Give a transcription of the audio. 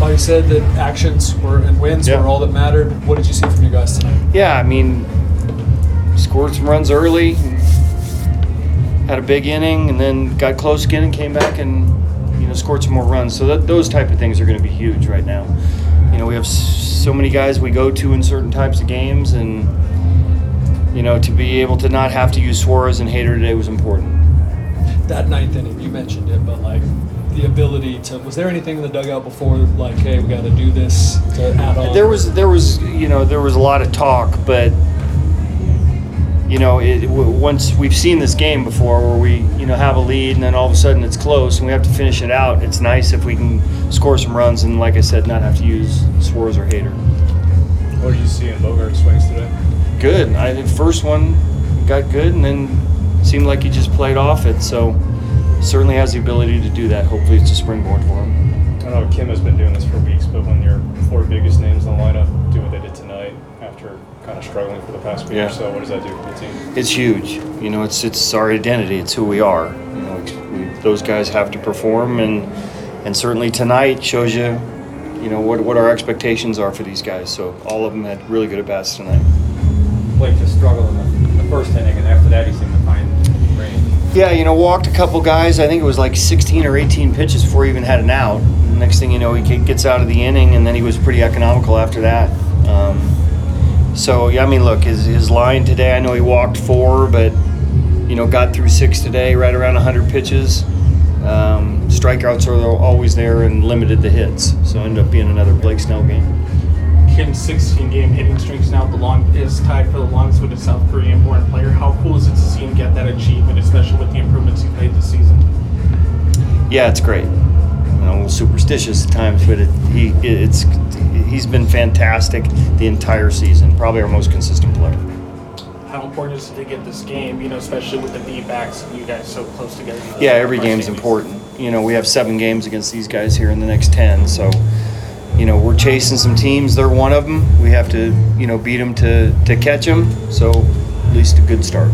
Like you said, that actions were and wins Yeah. were all that mattered. What did you see from you guys tonight? Yeah, I mean, scored some runs early, had a big inning, and then got close again and came back and you know scored some more runs. So that, those type of things are going to be huge right now. You know, we have so many guys we go to in certain types of games, and you know to be able to not have to use Suarez and Hader today was important. That ninth inning, you mentioned it, but like the ability to was there anything in the dugout before like, hey, we got to do this to add on? There was there was you know there was a lot of talk, but you know it, w- once we've seen this game before where we you know have a lead and then all of a sudden it's close and we have to finish it out. It's nice if we can score some runs and like I said, not have to use Suarez or Hader. What do you see in Bogaerts swings today? Good. I think first one got good and then seemed like he just played off it. So certainly has the ability to do that. Hopefully it's a springboard for him. I know Kim has been doing this for weeks, but when your four biggest names in the lineup do what they did tonight after kind of struggling for the past week Yeah. or so, what does that do for the team? it's huge. You know, it's it's our identity. It's who we are. You know, we, those guys have to perform, and and certainly tonight shows you, you know, what what our expectations are for these guys. So all of them had really good at bats tonight. Blake just struggled in the, the first inning, and after that, he seemed to find range. Yeah, you know, walked a couple guys. I think it was like 16 or 18 pitches before he even had an out. Next thing you know, he gets out of the inning, and then he was pretty economical after that. Um, so yeah, I mean, look, his his line today. I know he walked four, but you know, got through six today, right around 100 pitches. Um, strikeouts are always there and limited the hits. So ended up being another Blake Snell game. Kim's 16 game hitting streaks now the long is tied for the longest with a South Korean born player. How cool Yeah, it's great. You know, a little superstitious at times, but it, he it's he's been fantastic the entire season. Probably our most consistent player. How important is it to get this game, you know, especially with the D backs and you guys so close together? Yeah, every game's important. You know, we have seven games against these guys here in the next ten, so you know we're chasing some teams. They're one of them. We have to you know beat them to to catch them. So at least a good start.